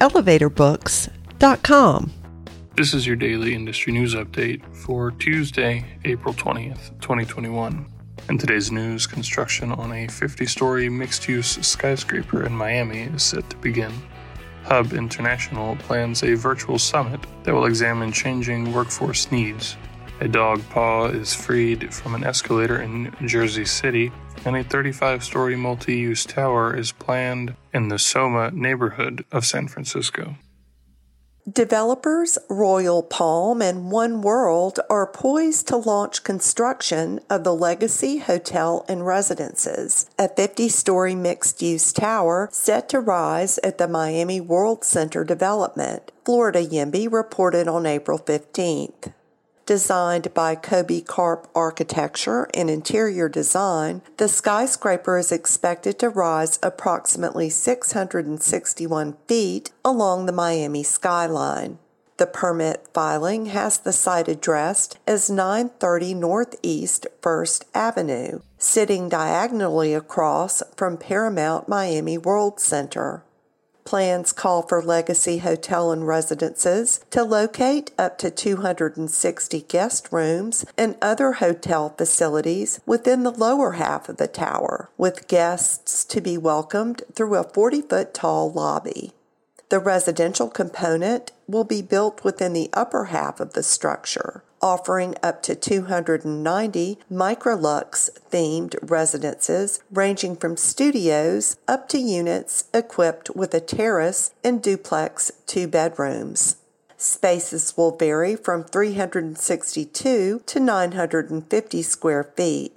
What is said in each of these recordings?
elevatorbooks.com. This is your daily industry news update for Tuesday, April 20th, 2021. In today's news, construction on a 50 story mixed use skyscraper in Miami is set to begin. Hub International plans a virtual summit that will examine changing workforce needs. A dog paw is freed from an escalator in Jersey City and a 35 story multi use tower is planned in the Soma neighborhood of San Francisco. Developers Royal Palm and One World are poised to launch construction of the Legacy Hotel and Residences, a 50 story mixed use tower set to rise at the Miami World Center development. Florida YIMBY reported on April 15th. Designed by Kobi Karp Architecture and Interior Design, the skyscraper is expected to rise approximately 661 feet along the Miami skyline. The permit filing has the site addressed as 930 Northeast 1st Avenue, sitting diagonally across from Paramount Miami World Center. Plans call for Legacy Hotel and Residences to locate up to 260 guest rooms and other hotel facilities within the lower half of the tower, with guests to be welcomed through a 40 foot tall lobby. The residential component will be built within the upper half of the structure offering up to 290 MicroLuxe themed residences ranging from studios up to units equipped with a terrace and duplex two bedrooms. Spaces will vary from 362 to 950 square feet.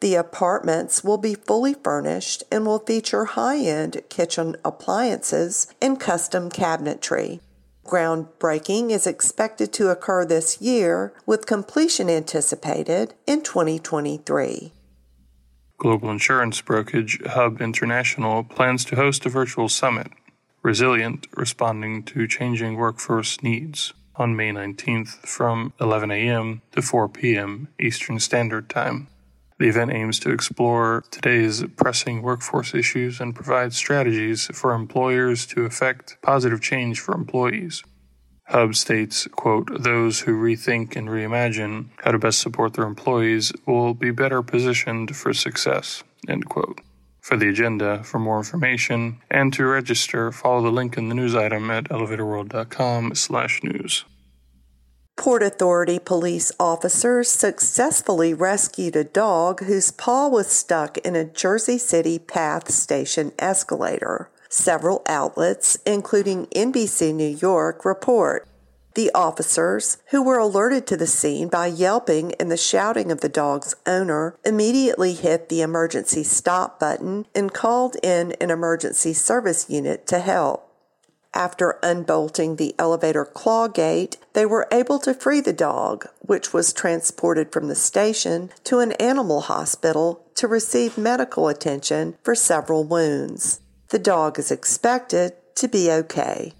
The apartments will be fully furnished and will feature high end kitchen appliances and custom cabinetry. Groundbreaking is expected to occur this year, with completion anticipated in 2023. Global insurance brokerage Hub International plans to host a virtual summit, Resilient Responding to Changing Workforce Needs, on May 19th from 11 a.m. to 4 p.m. Eastern Standard Time. The event aims to explore today's pressing workforce issues and provide strategies for employers to effect positive change for employees. Hub states, quote, those who rethink and reimagine how to best support their employees will be better positioned for success, end quote. For the agenda, for more information, and to register, follow the link in the news item at elevatorworld.com slash news. Port Authority police officers successfully rescued a dog whose paw was stuck in a Jersey City PATH station escalator. Several outlets, including NBC New York, report. The officers, who were alerted to the scene by yelping and the shouting of the dog's owner, immediately hit the emergency stop button and called in an emergency service unit to help. After unbolting the elevator claw gate, they were able to free the dog, which was transported from the station to an animal hospital to receive medical attention for several wounds. The dog is expected to be okay.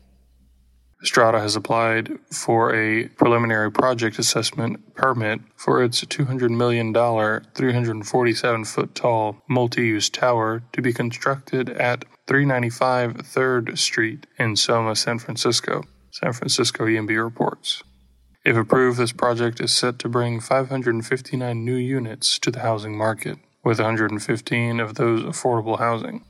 Strata has applied for a preliminary project assessment permit for its $200 million, 347 foot tall multi use tower to be constructed at 395 3rd Street in Soma, San Francisco. San Francisco YIMBY reports. If approved, this project is set to bring 559 new units to the housing market, with 115 of those affordable housing.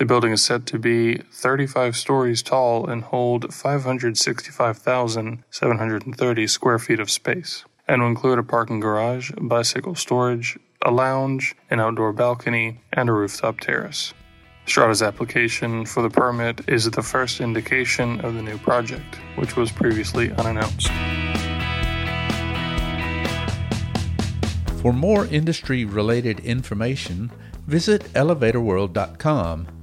The building is said to be 35 stories tall and hold 565,730 square feet of space, and will include a parking garage, bicycle storage, a lounge, an outdoor balcony, and a rooftop terrace. Strata's application for the permit is the first indication of the new project, which was previously unannounced. For more industry related information, visit elevatorworld.com